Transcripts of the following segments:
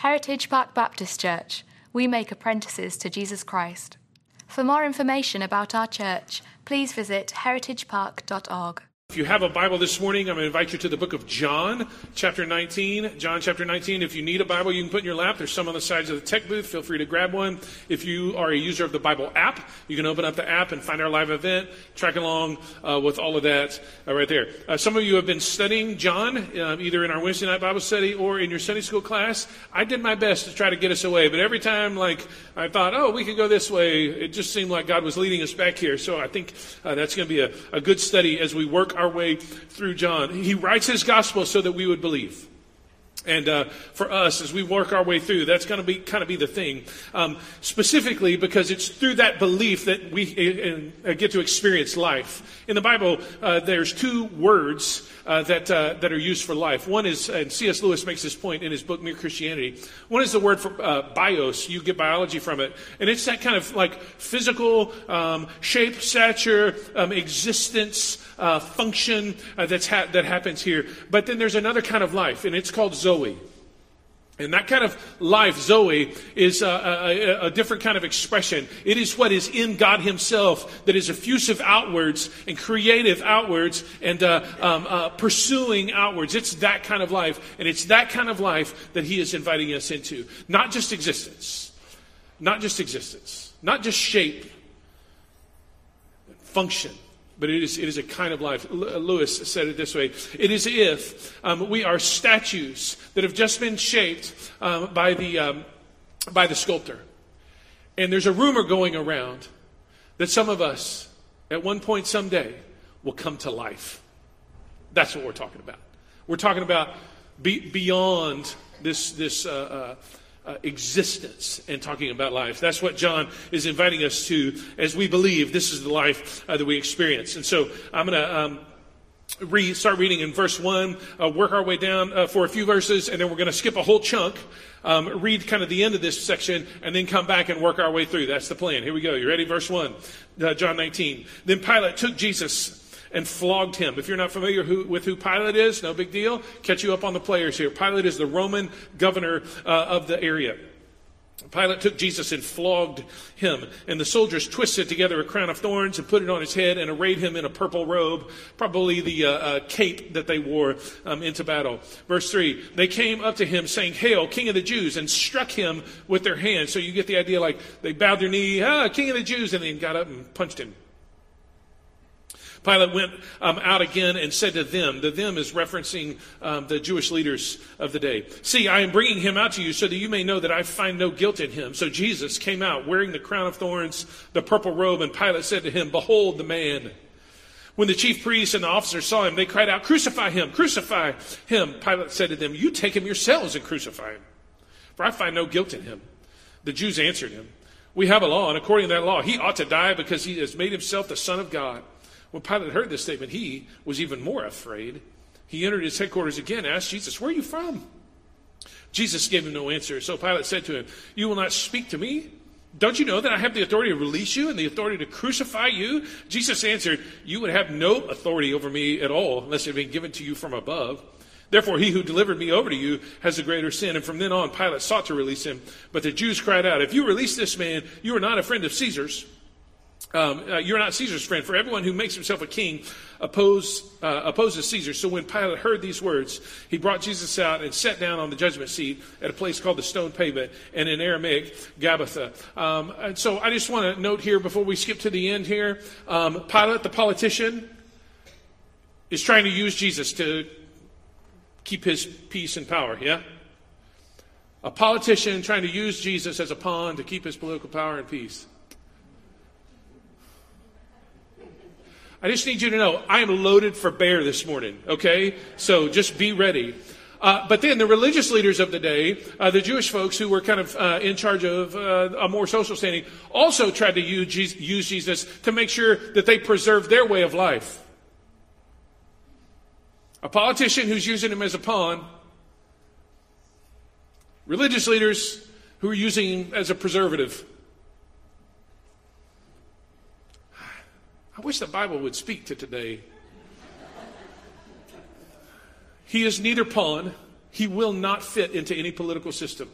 Heritage Park Baptist Church. We make apprentices to Jesus Christ. For more information about our church, please visit heritagepark.org. If you have a Bible this morning, I'm going to invite you to the book of John, chapter 19. John, chapter 19. If you need a Bible, you can put in your lap. There's some on the sides of the tech booth. Feel free to grab one. If you are a user of the Bible app, you can open up the app and find our live event, track along uh, with all of that uh, right there. Uh, some of you have been studying John, uh, either in our Wednesday night Bible study or in your Sunday school class. I did my best to try to get us away, but every time, like, I thought, oh, we could go this way, it just seemed like God was leading us back here. So I think uh, that's going to be a, a good study as we work our way through John. He writes his gospel so that we would believe. And uh, for us, as we work our way through, that's going to be kind of be the thing. Um, specifically, because it's through that belief that we uh, uh, get to experience life. In the Bible, uh, there's two words uh, that uh, that are used for life. One is, and C.S. Lewis makes this point in his book Mere Christianity. One is the word for bios. You get biology from it, and it's that kind of like physical um, shape, stature, um, existence, function that's ha- that happens here. But then there's another kind of life, and it's called Zoe. And that kind of life, Zoe, is a, a, a, different kind of expression. It is what is in God Himself that is effusive outwards and creative outwards and uh, um, uh, pursuing outwards. It's that kind of life. And it's that kind of life that He is inviting us into. Not just existence, not just existence, not just shape, function but it is, it is a kind of life. Lewis said it this way It is if um, we are statues that have just been shaped um, by, the, um, by the sculptor. And there's a rumor going around that some of us, at one point someday, will come to life. That's what we're talking about. We're talking about be, beyond this, this uh, uh, uh, existence and talking about life. That's what John is inviting us to as we believe this is the life uh, that we experience. And so I'm going to. Um, Read, start reading in verse 1, uh, work our way down uh, for a few verses, and then we're going to skip a whole chunk, um, read kind of the end of this section, and then come back and work our way through. That's the plan. Here we go. You ready? Verse 1, uh, John 19. Then Pilate took Jesus and flogged him. If you're not familiar who, with who Pilate is, no big deal. Catch you up on the players here. Pilate is the Roman governor uh, of the area. Pilate took Jesus and flogged him, and the soldiers twisted together a crown of thorns and put it on his head and arrayed him in a purple robe, probably the uh, uh, cape that they wore um, into battle. Verse 3 They came up to him saying, Hail, King of the Jews, and struck him with their hands. So you get the idea like they bowed their knee, Ah, King of the Jews, and then got up and punched him. Pilate went um, out again and said to them, the them is referencing um, the Jewish leaders of the day, See, I am bringing him out to you so that you may know that I find no guilt in him. So Jesus came out wearing the crown of thorns, the purple robe, and Pilate said to him, Behold the man. When the chief priests and the officers saw him, they cried out, Crucify him, crucify him. Pilate said to them, You take him yourselves and crucify him, for I find no guilt in him. The Jews answered him, We have a law, and according to that law, he ought to die because he has made himself the Son of God. When Pilate heard this statement, he was even more afraid. He entered his headquarters again, and asked Jesus, Where are you from? Jesus gave him no answer. So Pilate said to him, You will not speak to me? Don't you know that I have the authority to release you and the authority to crucify you? Jesus answered, You would have no authority over me at all unless it had been given to you from above. Therefore, he who delivered me over to you has a greater sin. And from then on, Pilate sought to release him. But the Jews cried out, If you release this man, you are not a friend of Caesar's. Um, uh, you're not Caesar's friend, for everyone who makes himself a king oppose, uh, opposes Caesar. So when Pilate heard these words, he brought Jesus out and sat down on the judgment seat at a place called the Stone Pavement, and in Aramaic, Gabbatha. Um, and so I just want to note here before we skip to the end here um, Pilate, the politician, is trying to use Jesus to keep his peace and power, yeah? A politician trying to use Jesus as a pawn to keep his political power and peace. I just need you to know I am loaded for bear this morning, okay? So just be ready. Uh, but then the religious leaders of the day, uh, the Jewish folks who were kind of uh, in charge of uh, a more social standing, also tried to use, use Jesus to make sure that they preserved their way of life. A politician who's using him as a pawn, religious leaders who are using him as a preservative. I wish the Bible would speak to today. He is neither pawn. He will not fit into any political system.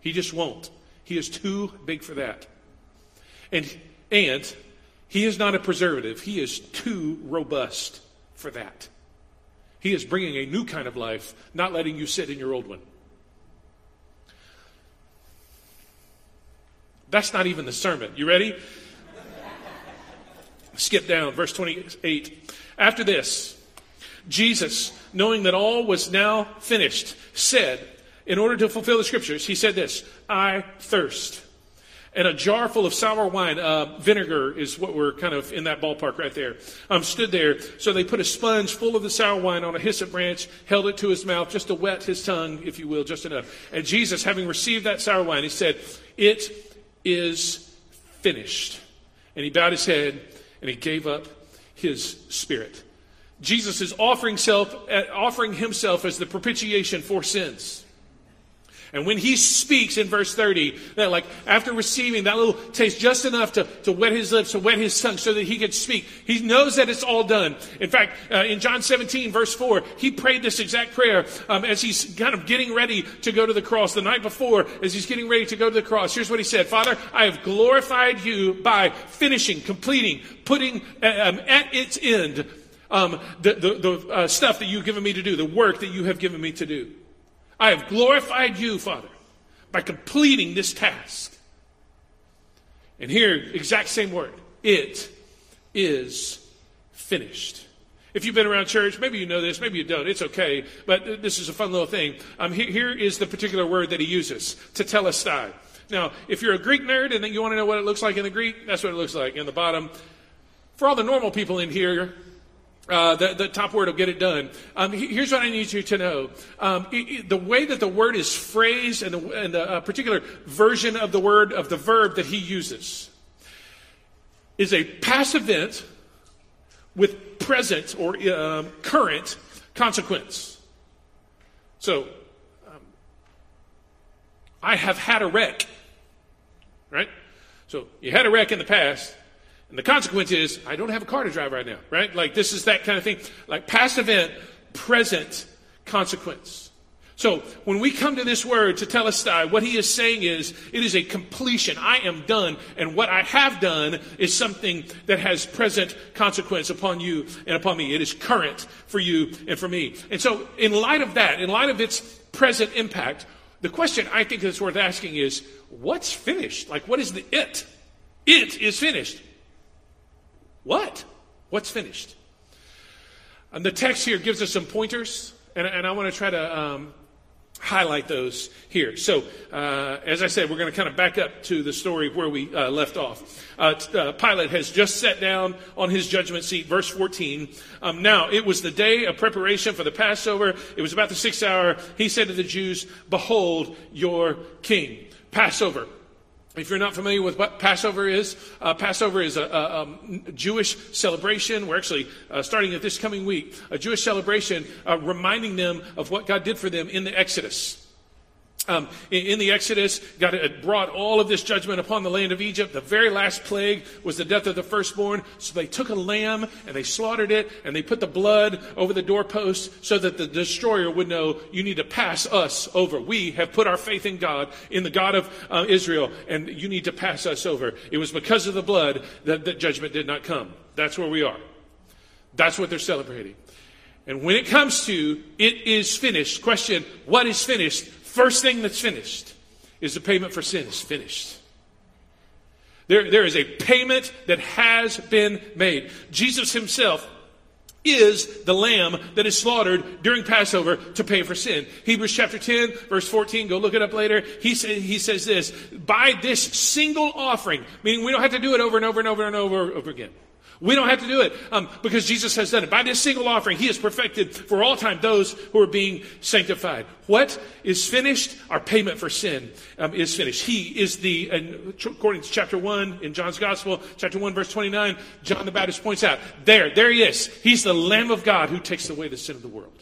He just won't. He is too big for that. And, and he is not a preservative, he is too robust for that. He is bringing a new kind of life, not letting you sit in your old one. That's not even the sermon. You ready? Skip down, verse 28. After this, Jesus, knowing that all was now finished, said, in order to fulfill the scriptures, he said this I thirst. And a jar full of sour wine, uh, vinegar is what we're kind of in that ballpark right there, um, stood there. So they put a sponge full of the sour wine on a hyssop branch, held it to his mouth just to wet his tongue, if you will, just enough. And Jesus, having received that sour wine, he said, It is finished. And he bowed his head and he gave up his spirit. Jesus is offering, self, uh, offering himself as the propitiation for sins. And when he speaks in verse 30, that like after receiving that little taste just enough to, to wet his lips, to wet his tongue so that he could speak, he knows that it's all done. In fact, uh, in John 17, verse 4, he prayed this exact prayer um, as he's kind of getting ready to go to the cross. The night before, as he's getting ready to go to the cross, here's what he said Father, I have glorified you by finishing, completing, putting uh, um, at its end um, the, the, the uh, stuff that you've given me to do, the work that you have given me to do. I have glorified you, Father, by completing this task. And here, exact same word. It is finished. If you've been around church, maybe you know this, maybe you don't. It's okay, but this is a fun little thing. Um, here, here is the particular word that he uses, tetelestai. Now, if you're a Greek nerd and you want to know what it looks like in the Greek, that's what it looks like in the bottom. For all the normal people in here, uh, the, the, top word will get it done. Um, here's what I need you to know. Um, it, it, the way that the word is phrased and the, and the uh, particular version of the word, of the verb that he uses, is a past event with present or um, current consequence. So, um, I have had a wreck, right? So, you had a wreck in the past. And the consequence is, I don't have a car to drive right now, right? Like, this is that kind of thing. Like, past event, present consequence. So, when we come to this word, to tetelestai, uh, what he is saying is, it is a completion. I am done. And what I have done is something that has present consequence upon you and upon me. It is current for you and for me. And so, in light of that, in light of its present impact, the question I think that's worth asking is, what's finished? Like, what is the it? It is finished. What? What's finished? And the text here gives us some pointers, and, and I want to try to um, highlight those here. So, uh, as I said, we're going to kind of back up to the story where we uh, left off. Uh, uh, Pilate has just sat down on his judgment seat, verse 14. Um, now, it was the day of preparation for the Passover. It was about the sixth hour. He said to the Jews, Behold your king. Passover. If you're not familiar with what Passover is, uh, Passover is a, a, a, Jewish celebration. We're actually uh, starting it this coming week. A Jewish celebration uh, reminding them of what God did for them in the Exodus. Um, in, in, the Exodus, God had brought all of this judgment upon the land of Egypt. The very last plague was the death of the firstborn. So they took a lamb and they slaughtered it and they put the blood over the doorpost so that the destroyer would know you need to pass us over. We have put our faith in God, in the God of uh, Israel, and you need to pass us over. It was because of the blood that, that judgment did not come. That's where we are. That's what they're celebrating. And when it comes to it is finished, question, what is finished? First thing that's finished is the payment for sin is finished. There, there is a payment that has been made. Jesus himself is the lamb that is slaughtered during Passover to pay for sin. Hebrews chapter 10, verse 14, go look it up later. He, say, he says this By this single offering, meaning we don't have to do it over and over and over and over, and over again. We don't have to do it um, because Jesus has done it. By this single offering, He has perfected for all time those who are being sanctified. What is finished? Our payment for sin um, is finished. He is the, according to chapter 1 in John's Gospel, chapter 1, verse 29, John the Baptist points out, there, there He is. He's the Lamb of God who takes away the sin of the world.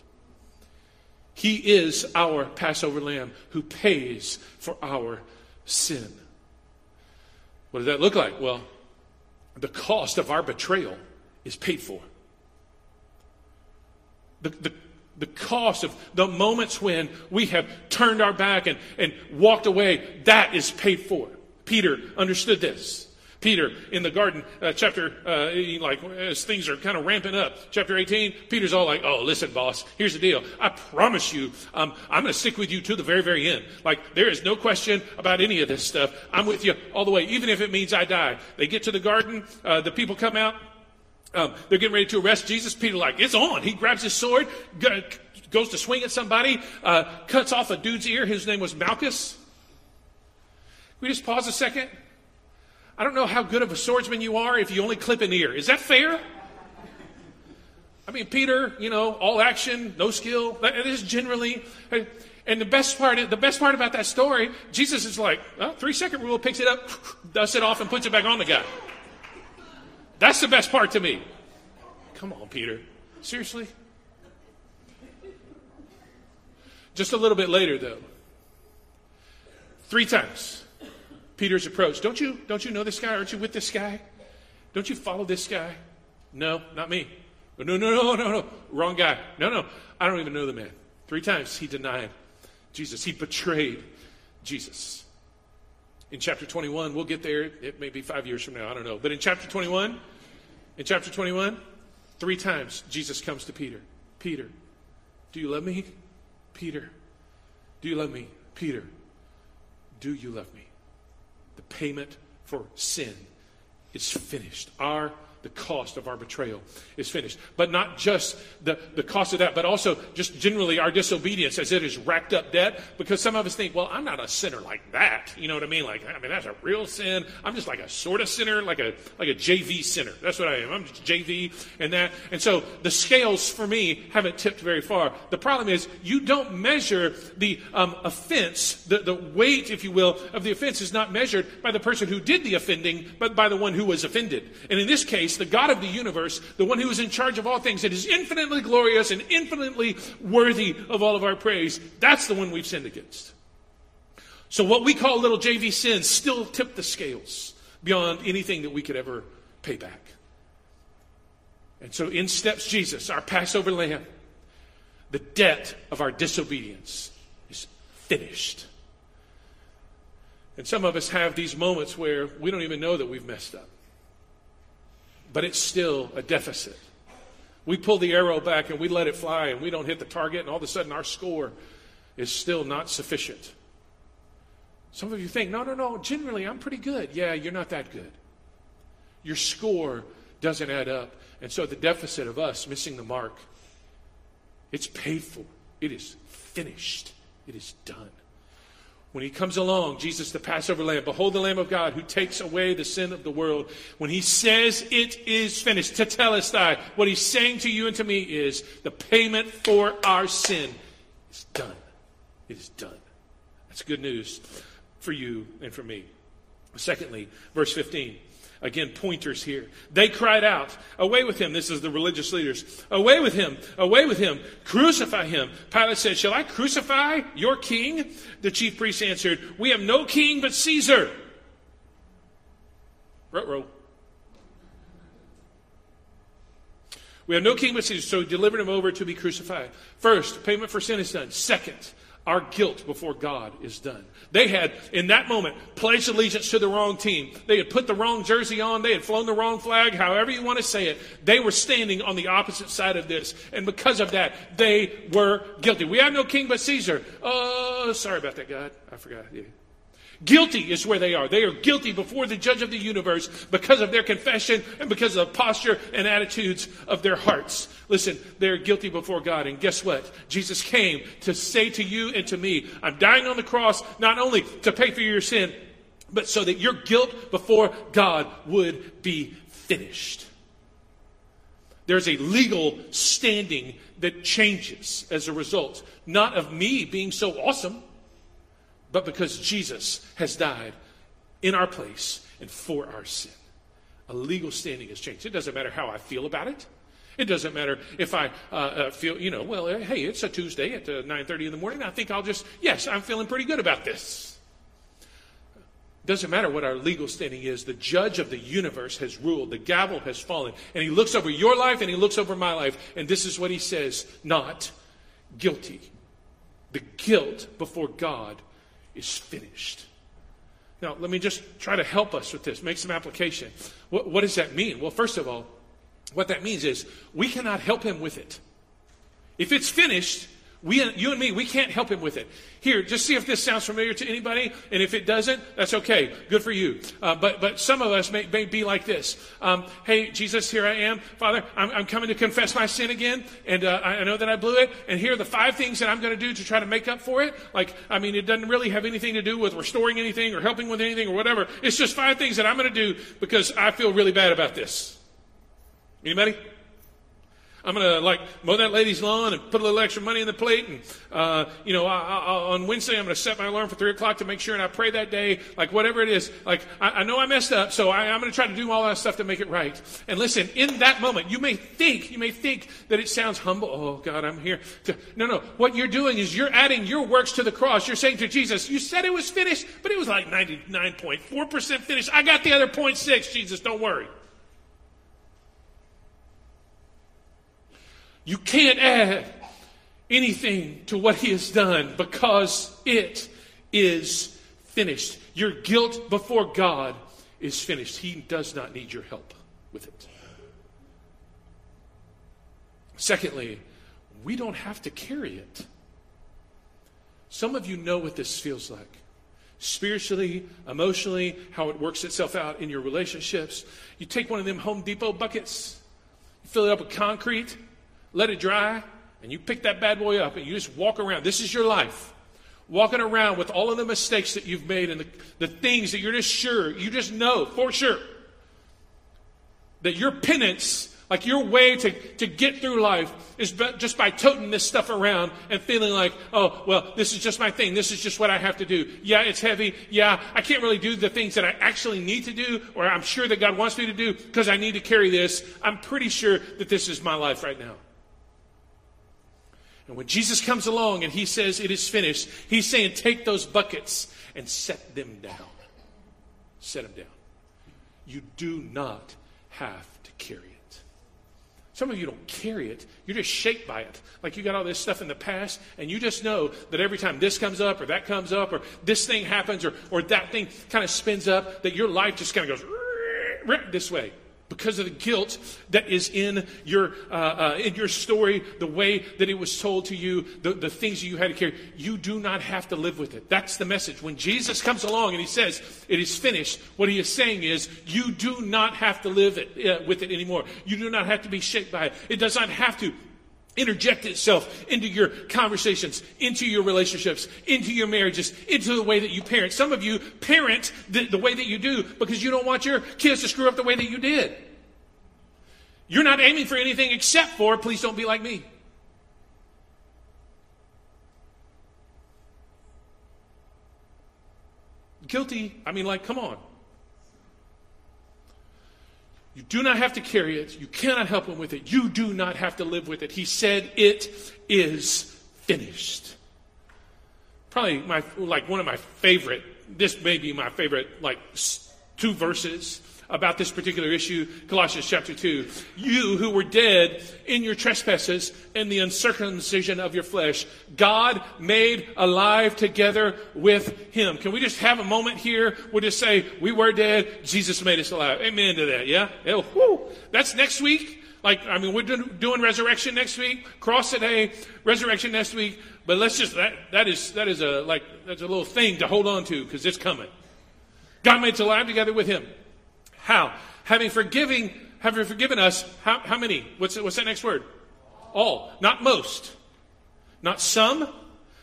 He is our Passover lamb who pays for our sin. What does that look like? Well, the cost of our betrayal is paid for. The, the, the cost of the moments when we have turned our back and, and walked away, that is paid for. Peter understood this. Peter in the garden, uh, chapter, uh, like as things are kind of ramping up, chapter 18, Peter's all like, oh, listen, boss, here's the deal. I promise you, um, I'm going to stick with you to the very, very end. Like, there is no question about any of this stuff. I'm with you all the way, even if it means I die. They get to the garden, uh, the people come out, um, they're getting ready to arrest Jesus. Peter, like, it's on. He grabs his sword, goes to swing at somebody, uh, cuts off a dude's ear. His name was Malchus. Can we just pause a second? I don't know how good of a swordsman you are if you only clip an ear. Is that fair? I mean, Peter, you know, all action, no skill. That is generally. And the best part, the best part about that story, Jesus is like, three second rule, picks it up, dusts it off, and puts it back on the guy. That's the best part to me. Come on, Peter. Seriously? Just a little bit later, though. Three times. Peter's approach. Don't you, don't you know this guy? Aren't you with this guy? Don't you follow this guy? No, not me. No, no, no, no, no. Wrong guy. No, no. I don't even know the man. Three times he denied Jesus. He betrayed Jesus. In chapter 21, we'll get there. It may be five years from now. I don't know. But in chapter 21, in chapter 21, three times Jesus comes to Peter. Peter, do you love me? Peter, do you love me? Peter, do you love me? The payment for sin is finished. Our the cost of our betrayal is finished. But not just the, the cost of that, but also just generally our disobedience as it is racked up debt. Because some of us think, well, I'm not a sinner like that. You know what I mean? Like, I mean, that's a real sin. I'm just like a sort of sinner, like a, like a JV sinner. That's what I am. I'm just JV and that. And so the scales for me haven't tipped very far. The problem is you don't measure the um, offense, the, the weight, if you will, of the offense is not measured by the person who did the offending, but by the one who was offended. And in this case, the God of the universe, the one who is in charge of all things, that is infinitely glorious and infinitely worthy of all of our praise, that's the one we've sinned against. So what we call little JV sins still tip the scales beyond anything that we could ever pay back. And so in steps Jesus, our Passover lamb. The debt of our disobedience is finished. And some of us have these moments where we don't even know that we've messed up but it's still a deficit. We pull the arrow back and we let it fly and we don't hit the target, and all of a sudden our score is still not sufficient. Some of you think, no, no, no, generally I'm pretty good. Yeah, you're not that good. Your score doesn't add up. And so the deficit of us missing the mark, it's paid for. It is finished. It is done. When he comes along, Jesus, the Passover lamb, behold the Lamb of God who takes away the sin of the world. When he says it is finished, tetelestai, what he's saying to you and to me is the payment for our sin is done. It is done. That's good news for you and for me. Secondly, verse 15. Again, pointers here. They cried out, Away with him. This is the religious leaders. Away with him. Away with him. Crucify him. Pilate said, Shall I crucify your king? The chief priests answered, We have no king but Caesar. Row, We have no king but Caesar, so delivered him over to be crucified. First, payment for sin is done. Second, our guilt before God is done. They had, in that moment, pledged allegiance to the wrong team. They had put the wrong jersey on. They had flown the wrong flag, however you want to say it. They were standing on the opposite side of this. And because of that, they were guilty. We have no king but Caesar. Oh, sorry about that, God. I forgot. Yeah. Guilty is where they are. They are guilty before the judge of the universe because of their confession and because of the posture and attitudes of their hearts. Listen, they're guilty before God. And guess what? Jesus came to say to you and to me, I'm dying on the cross not only to pay for your sin, but so that your guilt before God would be finished. There's a legal standing that changes as a result, not of me being so awesome but because Jesus has died in our place and for our sin. A legal standing has changed. It doesn't matter how I feel about it. It doesn't matter if I uh, uh, feel, you know, well, uh, hey, it's a Tuesday at uh, 9.30 in the morning. I think I'll just, yes, I'm feeling pretty good about this. It Doesn't matter what our legal standing is. The judge of the universe has ruled. The gavel has fallen. And he looks over your life and he looks over my life. And this is what he says Not guilty. The guilt before God is finished. Now, let me just try to help us with this, make some application. What, what does that mean? Well, first of all, what that means is we cannot help him with it. If it's finished, we, you and me, we can't help him with it. Here, just see if this sounds familiar to anybody, and if it doesn't, that's okay. Good for you. Uh, but, but some of us may, may be like this. Um, hey, Jesus, here I am. Father, I'm, I'm, coming to confess my sin again, and uh, I know that I blew it, and here are the five things that I'm going to do to try to make up for it. Like, I mean, it doesn't really have anything to do with restoring anything or helping with anything or whatever. It's just five things that I'm going to do because I feel really bad about this. Anybody? I'm going to like mow that lady's lawn and put a little extra money in the plate. And, uh, you know, I, I, on Wednesday, I'm going to set my alarm for three o'clock to make sure and I pray that day. Like whatever it is, like I, I know I messed up. So I, I'm going to try to do all that stuff to make it right. And listen, in that moment, you may think, you may think that it sounds humble. Oh God, I'm here. To, no, no. What you're doing is you're adding your works to the cross. You're saying to Jesus, you said it was finished, but it was like 99.4% finished. I got the other 0.6. Jesus, don't worry. You can't add anything to what he has done because it is finished. Your guilt before God is finished. He does not need your help with it. Secondly, we don't have to carry it. Some of you know what this feels like. Spiritually, emotionally, how it works itself out in your relationships. You take one of them Home Depot buckets, you fill it up with concrete, let it dry, and you pick that bad boy up and you just walk around. This is your life. Walking around with all of the mistakes that you've made and the, the things that you're just sure, you just know for sure that your penance, like your way to, to get through life, is just by toting this stuff around and feeling like, oh, well, this is just my thing. This is just what I have to do. Yeah, it's heavy. Yeah, I can't really do the things that I actually need to do or I'm sure that God wants me to do because I need to carry this. I'm pretty sure that this is my life right now. And when Jesus comes along and he says it is finished, he's saying, take those buckets and set them down. Set them down. You do not have to carry it. Some of you don't carry it. You're just shaped by it. Like you got all this stuff in the past, and you just know that every time this comes up, or that comes up, or this thing happens, or, or that thing kind of spins up, that your life just kind of goes this way because of the guilt that is in your, uh, uh, in your story, the way that it was told to you, the, the things that you had to carry. You do not have to live with it. That's the message. When Jesus comes along and he says, it is finished, what he is saying is, you do not have to live it, uh, with it anymore. You do not have to be shaped by it. It does not have to interject itself into your conversations, into your relationships, into your marriages, into the way that you parent. Some of you parent the, the, way that you do because you don't want your kids to screw up the way that you did. You're not aiming for anything except for, please don't be like me. Guilty, I mean, like, come on. You do not have to carry it. You cannot help him with it. You do not have to live with it. He said, It is finished. Probably my, like one of my favorite, this may be my favorite, like two verses about this particular issue, Colossians chapter 2. You who were dead in your trespasses and the uncircumcision of your flesh, God made alive together with him. Can we just have a moment here? We'll just say, we were dead, Jesus made us alive. Amen to that, yeah? Oh. That's next week. Like, I mean, we're doing resurrection next week, cross today, resurrection next week. But let's just, that, that is, that is a, like, that's a little thing to hold on to because it's coming. God made us alive together with him. How? Having forgiving, having forgiven us, how, how many? What's, what's that next word? All. Not most. Not some.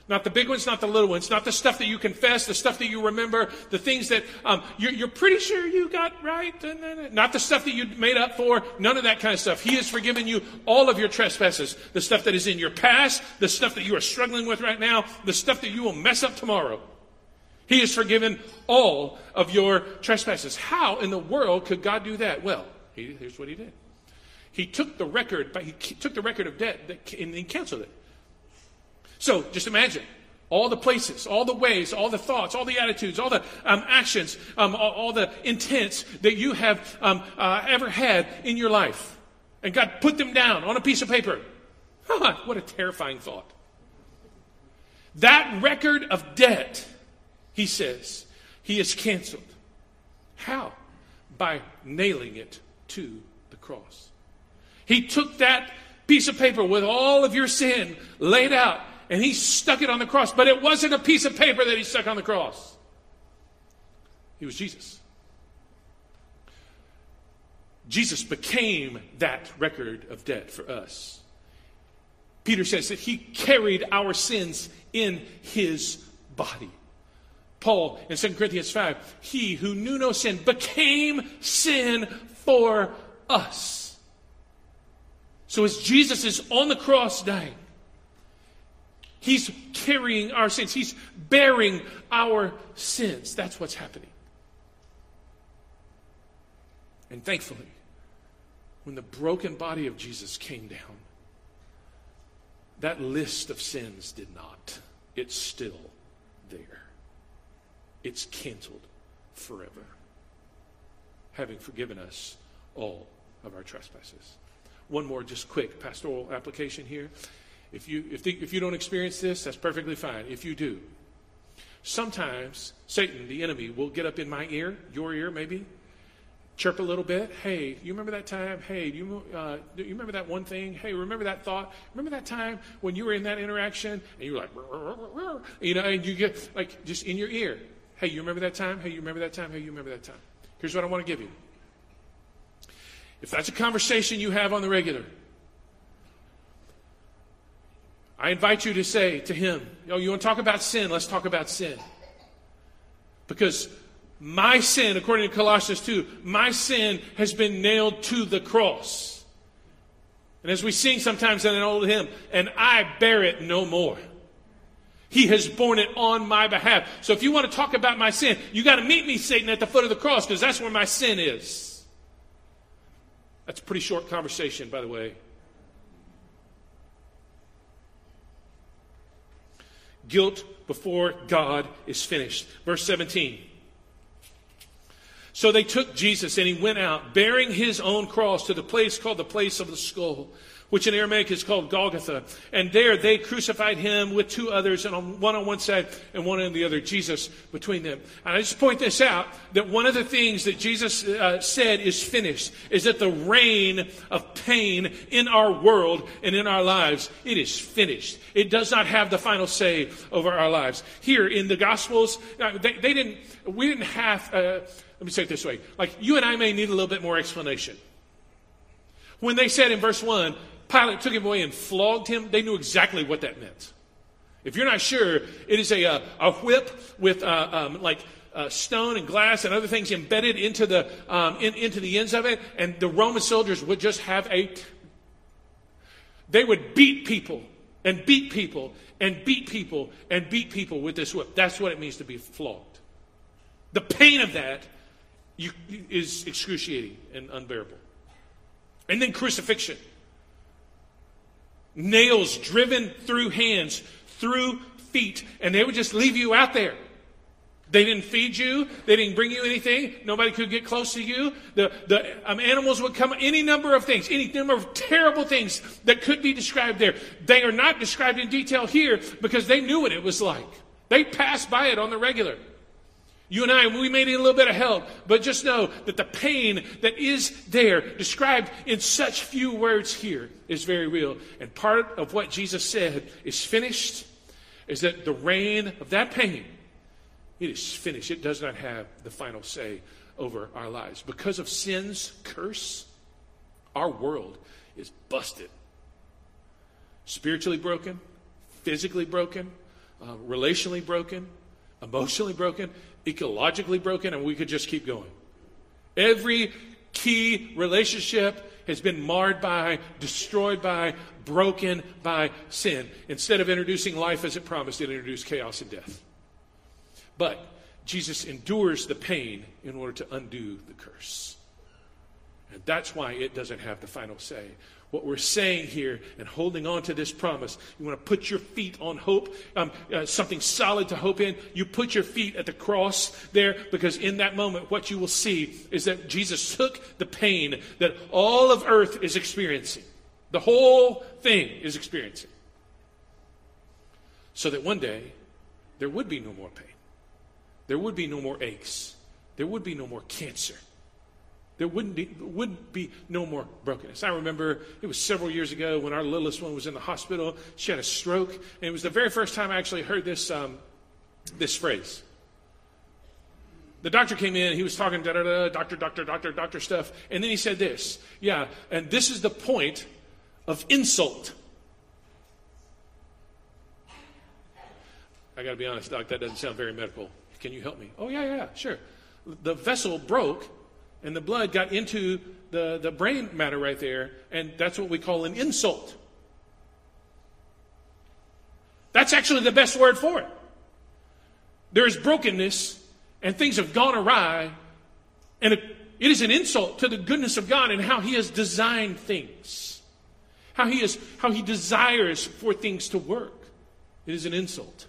Not the big ones, not the little ones, not the stuff that you confess, the stuff that you remember, the things that um, you're, you're, pretty sure you got right, not the stuff that you made up for, none of that kind of stuff. He has forgiven you all of your trespasses, the stuff that is in your past, the stuff that you are struggling with right now, the stuff that you will mess up tomorrow. He has forgiven all of your trespasses. How in the world could God do that? Well, he, here's what he did. He took the record, he took the record of debt and he canceled it. So just imagine all the places, all the ways, all the thoughts, all the attitudes, all the um, actions, um, all, all, the intents that you have um, uh, ever had in your life. And God put them down on a piece of paper. what a terrifying thought. That record of debt, he says, he is canceled. How? By nailing it to the cross. He took that piece of paper with all of your sin laid out and he stuck it on the cross. But it wasn't a piece of paper that he stuck on the cross, he was Jesus. Jesus became that record of debt for us. Peter says that he carried our sins in his body. Paul in 2 Corinthians 5, he who knew no sin became sin for us. So as Jesus is on the cross dying, he's carrying our sins, he's bearing our sins. That's what's happening. And thankfully, when the broken body of Jesus came down, that list of sins did not. It's still there. It's canceled forever, having forgiven us all of our trespasses. One more, just quick pastoral application here. If you, if, the, if you don't experience this, that's perfectly fine. If you do, sometimes Satan, the enemy, will get up in my ear, your ear maybe, chirp a little bit. Hey, you remember that time? Hey, you, uh, you remember that one thing? Hey, remember that thought? Remember that time when you were in that interaction and you were like, you know, and you get like just in your ear. Hey, you remember that time? Hey, you remember that time? Hey, you remember that time? Here's what I want to give you. If that's a conversation you have on the regular, I invite you to say to him, "Oh, you want to talk about sin? Let's talk about sin." Because my sin, according to Colossians 2, my sin has been nailed to the cross. And as we sing sometimes in an old hymn, and I bear it no more. He has borne it on my behalf. So if you want to talk about my sin, you got to meet me, Satan, at the foot of the cross, because that's where my sin is. That's a pretty short conversation, by the way. Guilt before God is finished. Verse 17. So they took Jesus and he went out bearing his own cross to the place called the place of the skull, which in Aramaic is called Golgotha. And there they crucified him with two others, and on, one on one side and one on the other, Jesus between them. And I just point this out that one of the things that Jesus uh, said is finished is that the reign of pain in our world and in our lives, it is finished. It does not have the final say over our lives. Here in the Gospels, uh, they, they, didn't, we didn't have. Uh, let me say it this way. Like, you and I may need a little bit more explanation. When they said in verse 1, Pilate took him away and flogged him, they knew exactly what that meant. If you're not sure, it is a, a, a whip with uh, um, like uh, stone and glass and other things embedded into the, um, in, into the ends of it, and the Roman soldiers would just have a. They would beat people and beat people and beat people and beat people with this whip. That's what it means to be flogged. The pain of that you, is excruciating and unbearable. And then crucifixion. Nails driven through hands, through feet, and they would just leave you out there. They didn't feed you. They didn't bring you anything. Nobody could get close to you. The, the um, animals would come, any number of things, any number of terrible things that could be described there. They are not described in detail here because they knew what it was like. They passed by it on the regular. You and I, we may need a little bit of help, but just know that the pain that is there, described in such few words here, is very real. And part of what Jesus said is finished, is that the reign of that pain, it is finished. It does not have the final say over our lives. Because of sin's curse, our world is busted. Spiritually broken, physically broken, uh, relationally broken, emotionally broken, ecologically broken, and we could just keep going. Every key relationship has been marred by, destroyed by, broken by sin. Instead of introducing life as it promised, it introduced chaos and death. But Jesus endures the pain in order to undo the curse. And that's why it doesn't have the final say what we're saying here and holding on to this promise. You want to put your feet on hope, um, uh, something solid to hope in. You put your feet at the cross there because in that moment, what you will see is that Jesus took the pain that all of earth is experiencing. The whole thing is experiencing. so that one day there would be no more pain. There would be no more aches. There would be no more cancer. There wouldn't be, would be no more brokenness. I remember it was several years ago when our littlest one was in the hospital. She had a stroke, and it was the very first time I actually heard this, um, this phrase. The doctor came in, he was talking da da da, doctor, doctor, doctor, doctor stuff, and then he said this. Yeah, and this is the point of insult. I got to be honest, Doc, that doesn't sound very medical. Can you help me? Oh, yeah, yeah, sure. The vessel broke and the blood got into the, the brain matter right there, and that's what we call an insult. That's actually the best word for it. There is brokenness, and things have gone awry, and it, it is an insult to the goodness of God and how He has designed things, how He is how He desires for things to work. It is an insult.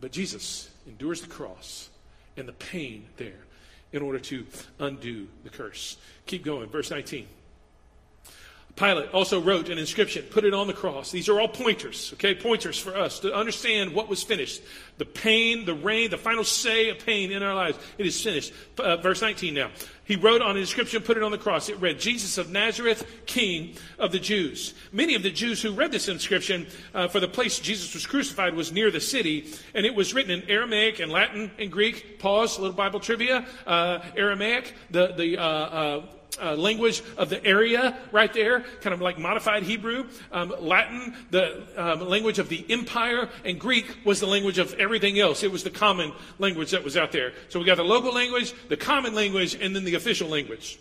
But Jesus endures the cross and the pain there in order to undo the curse. Keep going, verse 19. Pilate also wrote an inscription, put it on the cross. These are all pointers, okay? Pointers for us to understand what was finished. The pain, the reign, the final say of pain in our lives. It is finished. Uh, verse 19 now. He wrote on an inscription, put it on the cross. It read, Jesus of Nazareth, King of the Jews. Many of the Jews who read this inscription uh, for the place Jesus was crucified was near the city, and it was written in Aramaic and Latin and Greek. Pause, a little Bible trivia. Uh, Aramaic, the, the, uh, language of the area right there, kind of like modified Hebrew. Um, Latin, the um, language of the empire, and Greek was the language of everything else. It was the common language that was out there. So we got the local language, the common language, and then the official language.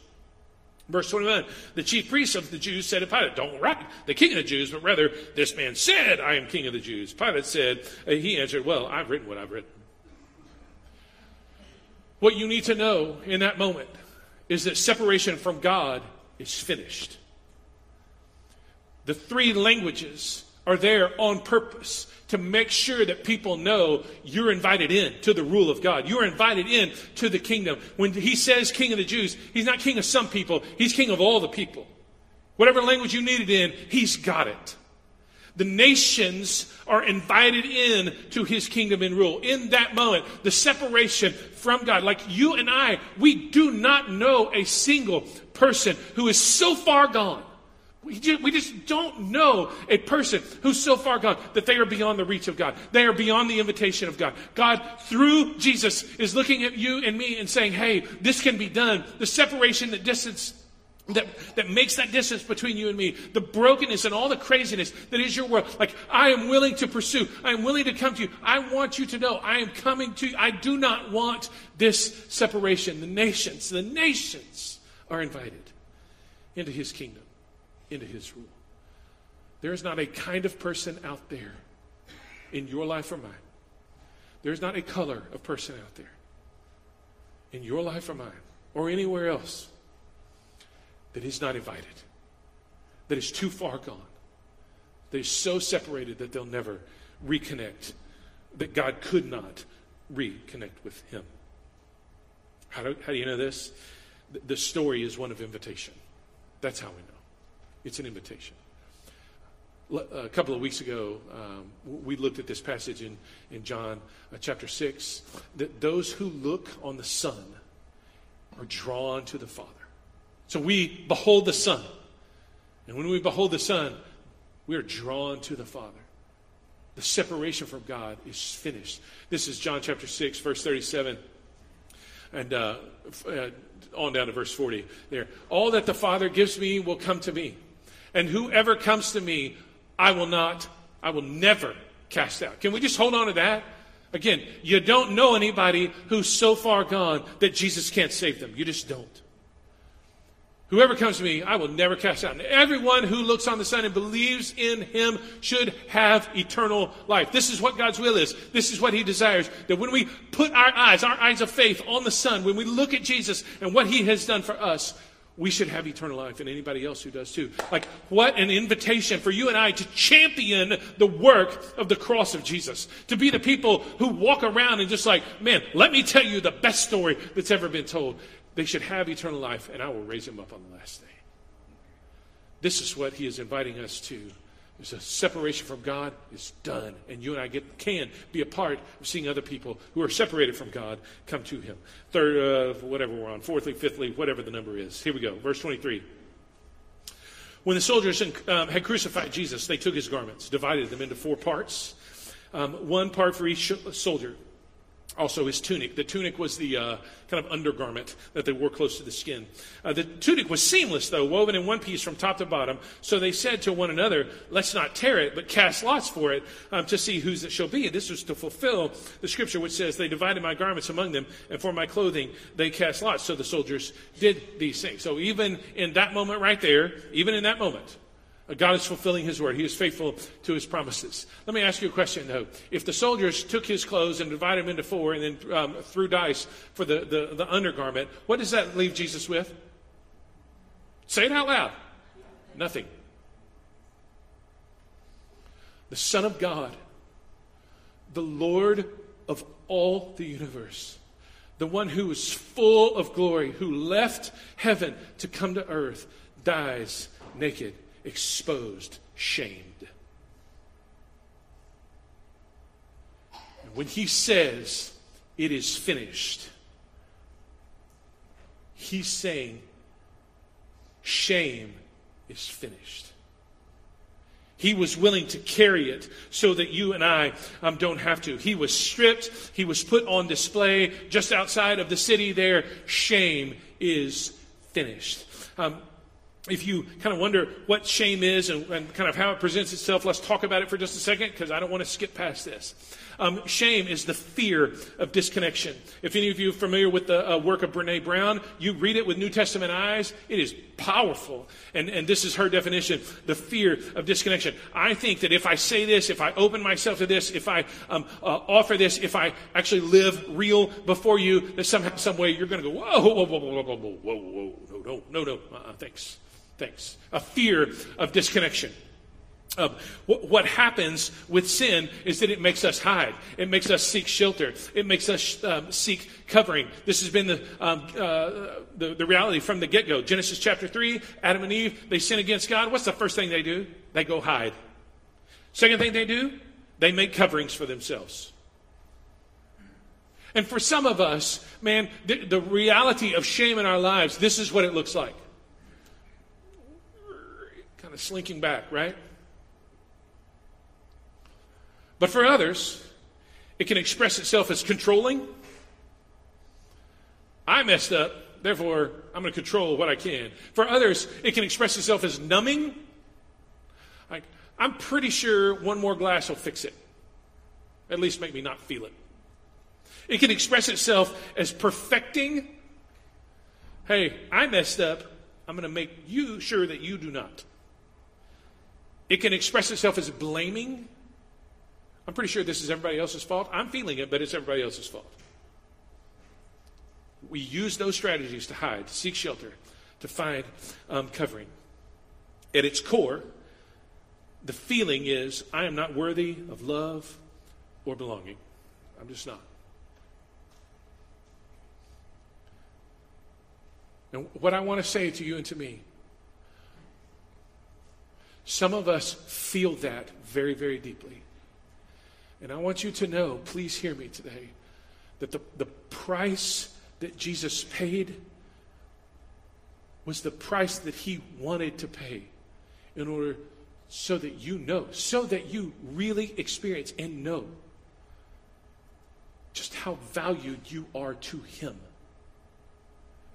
Verse 21, the chief priests of the Jews said to Pilate, Don't write the king of the Jews, but rather, this man said, I am king of the Jews. Pilate said, uh, He answered, Well, I've written what I've written. What you need to know in that moment is that separation from God is finished. The three languages are there on purpose to make sure that people know you're invited in to the rule of God. You're invited in to the kingdom. When he says king of the Jews, he's not king of some people, he's king of all the people. Whatever language you need it in, he's got it. The nations are invited in to his kingdom and rule. In that moment, the separation from God, like you and I, we do not know a single person who is so far gone. We just, we just don't know a person who's so far gone that they are beyond the reach of God. They are beyond the invitation of God. God, through Jesus, is looking at you and me and saying, hey, this can be done. The separation, the distance, that, that makes that distance between you and me, the brokenness and all the craziness that is your world. Like, I am willing to pursue. I am willing to come to you. I want you to know I am coming to you. I do not want this separation. The nations, the nations are invited into his kingdom, into his rule. There is not a kind of person out there in your life or mine. There's not a color of person out there in your life or mine or anywhere else that is not invited, that is too far gone, that is so separated that they'll never reconnect, that God could not reconnect with him. How do, how do you know this? The, the story is one of invitation. That's how we know. It's an invitation. A couple of weeks ago, um, we looked at this passage in, in John uh, chapter 6 that those who look on the Son are drawn to the Father. So we behold the Son. And when we behold the Son, we are drawn to the Father. The separation from God is finished. This is John chapter 6, verse 37. And uh, uh, on down to verse 40 there. All that the Father gives me will come to me. And whoever comes to me, I will not, I will never cast out. Can we just hold on to that? Again, you don't know anybody who's so far gone that Jesus can't save them. You just don't. Whoever comes to me, I will never cast out. And everyone who looks on the Son and believes in him should have eternal life. This is what God's will is. This is what he desires. That when we put our eyes, our eyes of faith on the Son, when we look at Jesus and what he has done for us, we should have eternal life and anybody else who does too. Like, what an invitation for you and I to champion the work of the cross of Jesus. To be the people who walk around and just like, man, let me tell you the best story that's ever been told. They should have eternal life, and I will raise them up on the last day. This is what he is inviting us to There's a separation from God is done, and you and I get can be a part of seeing other people who are separated from God come to Him. Third, uh, whatever we're on, fourthly, fifthly, whatever the number is. Here we go, verse 23. When the soldiers um, had crucified Jesus, they took his garments, divided them into four parts, um, one part for each soldier also his tunic. The tunic was the uh, kind of undergarment that they wore close to the skin. Uh, the tunic was seamless, though, woven in one piece from top to bottom. So they said to one another, Let's not tear it, but cast lots for it um, to see whose it shall be. This was to fulfill the scripture which says, They divided my garments among them, and for my clothing they cast lots. So the soldiers did these things. So even in that moment right there, even in that moment, God is fulfilling his word. He is faithful to his promises. Let me ask you a question, though. If the soldiers took his clothes and divided them into four and then um, threw dice for the, the, the undergarment, what does that leave Jesus with? Say it out loud. Nothing. The Son of God, the Lord of all the universe, the one who is full of glory, who left heaven to come to earth, dies naked exposed, shamed. And when he says, It is finished, he's saying, Shame is finished. He was willing to carry it so that you and I um, don't have to. He was stripped. He was put on display just outside of the city there. Shame is finished. Um, if you kind of wonder what shame is and, and, kind of how it presents itself, let's talk about it for just a second because I don't want to skip past this. Um, shame is the fear of disconnection. If any of you are familiar with the uh, work of Brene Brown, you read it with New Testament eyes, it is powerful. And, and this is her definition the fear of disconnection. I think that if I say this, if I open myself to this, if I um, uh, offer this, if I actually live real before you, that somehow, some way you're going to go, whoa, whoa, whoa, whoa, whoa, whoa, whoa, no, no, no, no, uh-uh, thanks things a fear of disconnection. Uh, what happens with sin is that it makes us hide. It makes us seek shelter. It makes us um, seek covering. This has been the, um, uh, the, the reality from the get go. Genesis chapter 3, Adam and Eve, they sin against God. What's the first thing they do? They go hide. Second thing they do, they make coverings for themselves. And for some of us, man, the, the reality of shame in our lives, this is what it looks like kind of slinking back, right? But for others, it can express itself as controlling. I messed up, therefore I'm going to control what I can. For others, it can express itself as numbing. Like, I'm pretty sure one more glass will fix it, at least make me not feel it. It can express itself as perfecting. Hey, I messed up. I'm going to make you sure that you do not. It can express itself as blaming. I'm pretty sure this is everybody else's fault. I'm feeling it, but it's everybody else's fault. We use those strategies to hide, to seek shelter, to find um, covering. At its core, the feeling is I am not worthy of love or belonging. I'm just not. And what I want to say to you and to me some of us feel that very, very deeply. And I want you to know, please hear me today, that the, the price that Jesus paid was the price that he wanted to pay in order so that you know, so that you really experience and know just how valued you are to him.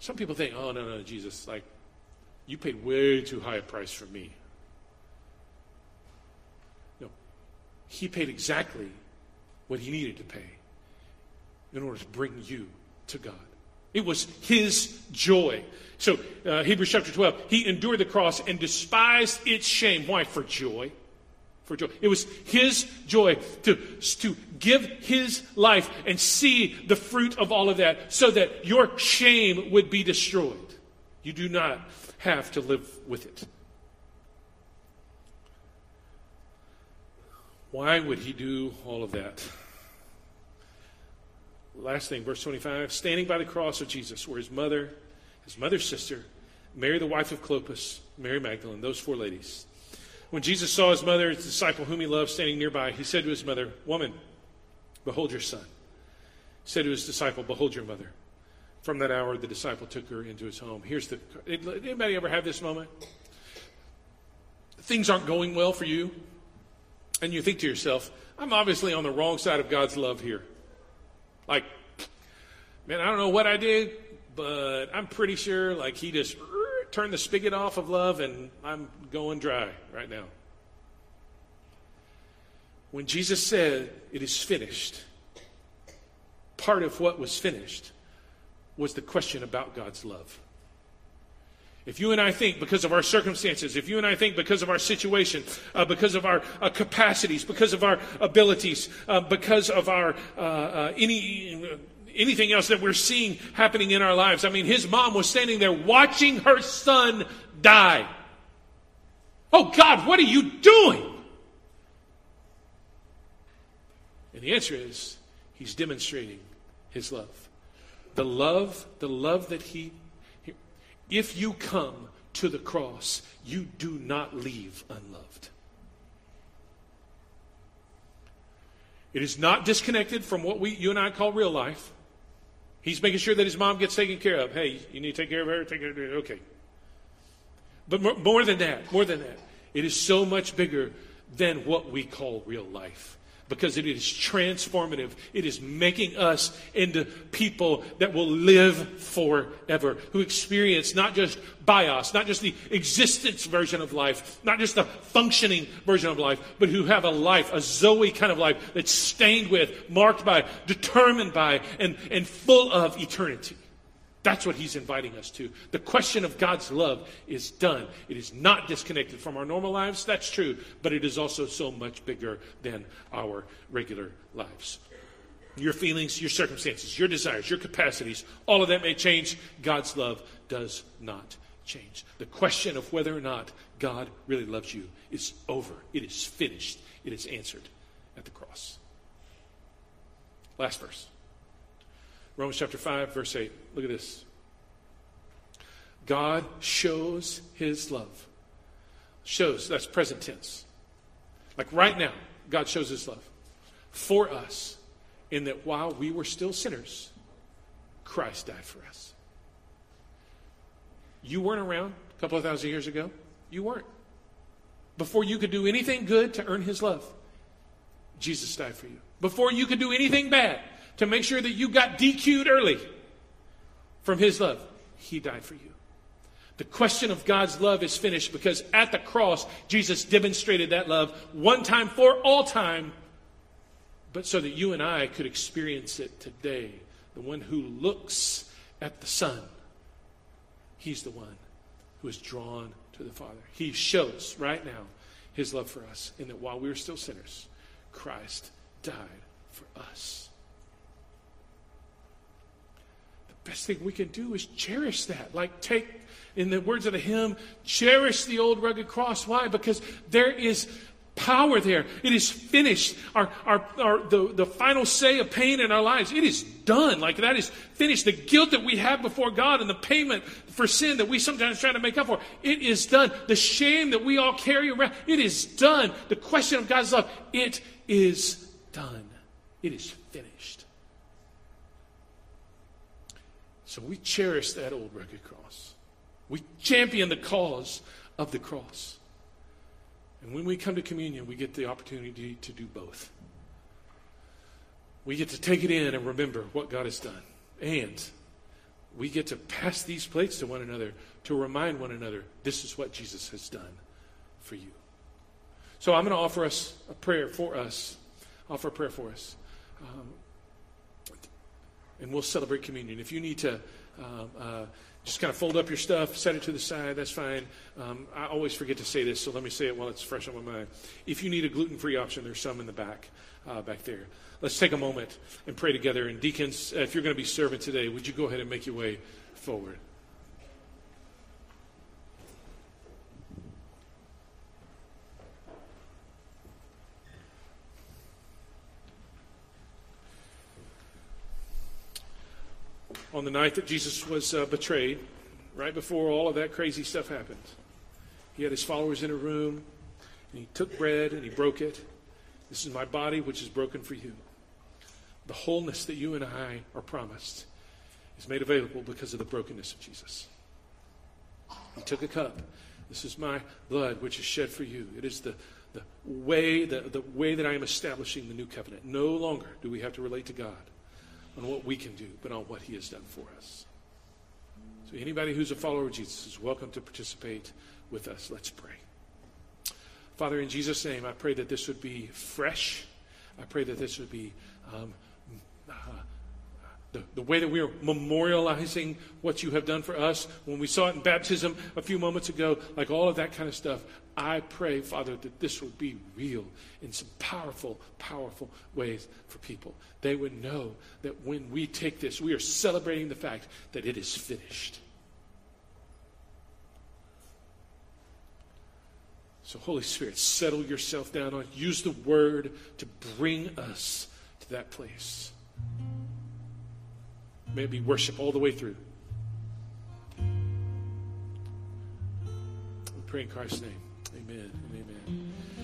Some people think, oh, no, no, Jesus, like, you paid way too high a price for me. He paid exactly what he needed to pay in order to bring you to God. It was his joy. So, uh, Hebrews chapter 12, he endured the cross and despised its shame. Why? For joy. For joy. It was his joy to, to give his life and see the fruit of all of that so that your shame would be destroyed. You do not have to live with it. Why would he do all of that? Last thing, verse 25. Standing by the cross of Jesus were his mother, his mother's sister, Mary, the wife of Clopas, Mary Magdalene, those four ladies. When Jesus saw his mother, his disciple whom he loved, standing nearby, he said to his mother, Woman, behold your son. He said to his disciple, Behold your mother. From that hour, the disciple took her into his home. Here's the. Anybody ever have this moment? Things aren't going well for you, and you think to yourself, I'm obviously on the wrong side of God's love here. Like, man, I don't know what I did, but I'm pretty sure, like, He just turned the spigot off of love, and I'm going dry right now. When Jesus said, It is finished, part of what was finished was the question about God's love. If you and I think because of our circumstances, if you and I think because of our situation, uh, because of our uh, capacities, because of our abilities, uh, because of our uh, uh, any anything else that we're seeing happening in our lives, I mean, his mom was standing there watching her son die. Oh God, what are you doing? And the answer is, he's demonstrating his love. The love, the love that he if you come to the cross, you do not leave unloved. It is not disconnected from what we, you and I call real life. He's making sure that his mom gets taken care of. Hey, you need to take care of her, take care of her. Okay. But more, more than that, more than that, it is so much bigger than what we call real life because it is transformative. It is making us into people that will live forever, who experience not just bios, not just the existence version of life, not just the functioning version of life, but who have a life, a Zoe kind of life that's stained with, marked by, determined by, and, and full of eternity. That's what he's inviting us to. The question of God's love is done. It is not disconnected from our normal lives, that's true, but it is also so much bigger than our regular lives. Your feelings, your circumstances, your desires, your capacities, all of that may change. God's love does not change. The question of whether or not God really loves you is over. It is finished. It is answered at the cross. Last verse. Romans chapter 5, verse 8. Look at this. God shows his love. Shows, that's present tense. Like right now, God shows his love for us in that while we were still sinners, Christ died for us. You weren't around a couple of thousand years ago. You weren't. Before you could do anything good to earn his love, Jesus died for you. Before you could do anything bad, to make sure that you got DQ'd early from His love. He died for you. The question of God's love is finished because at the cross, Jesus demonstrated that love one time for all time, but so that you and I could experience it today. The one who looks at the Son, He's the one who is drawn to the Father. He shows right now His love for us in that while we were still sinners, Christ died for us. Best thing we can do is cherish that. Like, take, in the words of the hymn, cherish the old rugged cross. Why? Because there is power there. It is finished. Our, our, our, the, the final say of pain in our lives, it is done. Like that is finished. The guilt that we have before God and the payment for sin that we sometimes try to make up for, it is done. The shame that we all carry around, it is done. The question of God's love, it is done. It is finished. So we cherish that old rugged cross. We champion the cause of the cross. And when we come to communion, we get the opportunity to do both. We get to take it in and remember what God has done. And we get to pass these plates to one another to remind one another this is what Jesus has done for you. So I'm going to offer us a prayer for us. Offer a prayer for us. Um, and we'll celebrate communion. If you need to um, uh, just kind of fold up your stuff, set it to the side, that's fine. Um, I always forget to say this, so let me say it while it's fresh on my mind. If you need a gluten free option, there's some in the back, uh, back there. Let's take a moment and pray together. And deacons, if you're going to be serving today, would you go ahead and make your way forward? On the night that Jesus was uh, betrayed, right before all of that crazy stuff happened. He had his followers in a room, And he took bread and he broke it. This is my body, which is broken for you. The wholeness that you and I are promised is made available because of the brokenness of Jesus. He took a cup. This is my blood, which is shed for you. It is the, the way the, the way that I am establishing the new covenant. No longer do we have to relate to God on what we can do, but on what He has done for us. So anybody who's a follower of Jesus is welcome to participate with us. Let's pray. Father, in Jesus' name, I pray that this would be fresh. I pray that this would be um, the, the way that we are memorializing what you have done for us. When we saw it in baptism a few moments ago, like all of that kind of stuff, I pray, Father, that this would be real in some powerful, powerful ways for people. They would know that when we take this, we are celebrating the fact that it is finished. So, Holy Spirit, settle yourself down on, use the word to bring us to that place. May it be worship all the way through. We pray in Christ's name. Amen amen.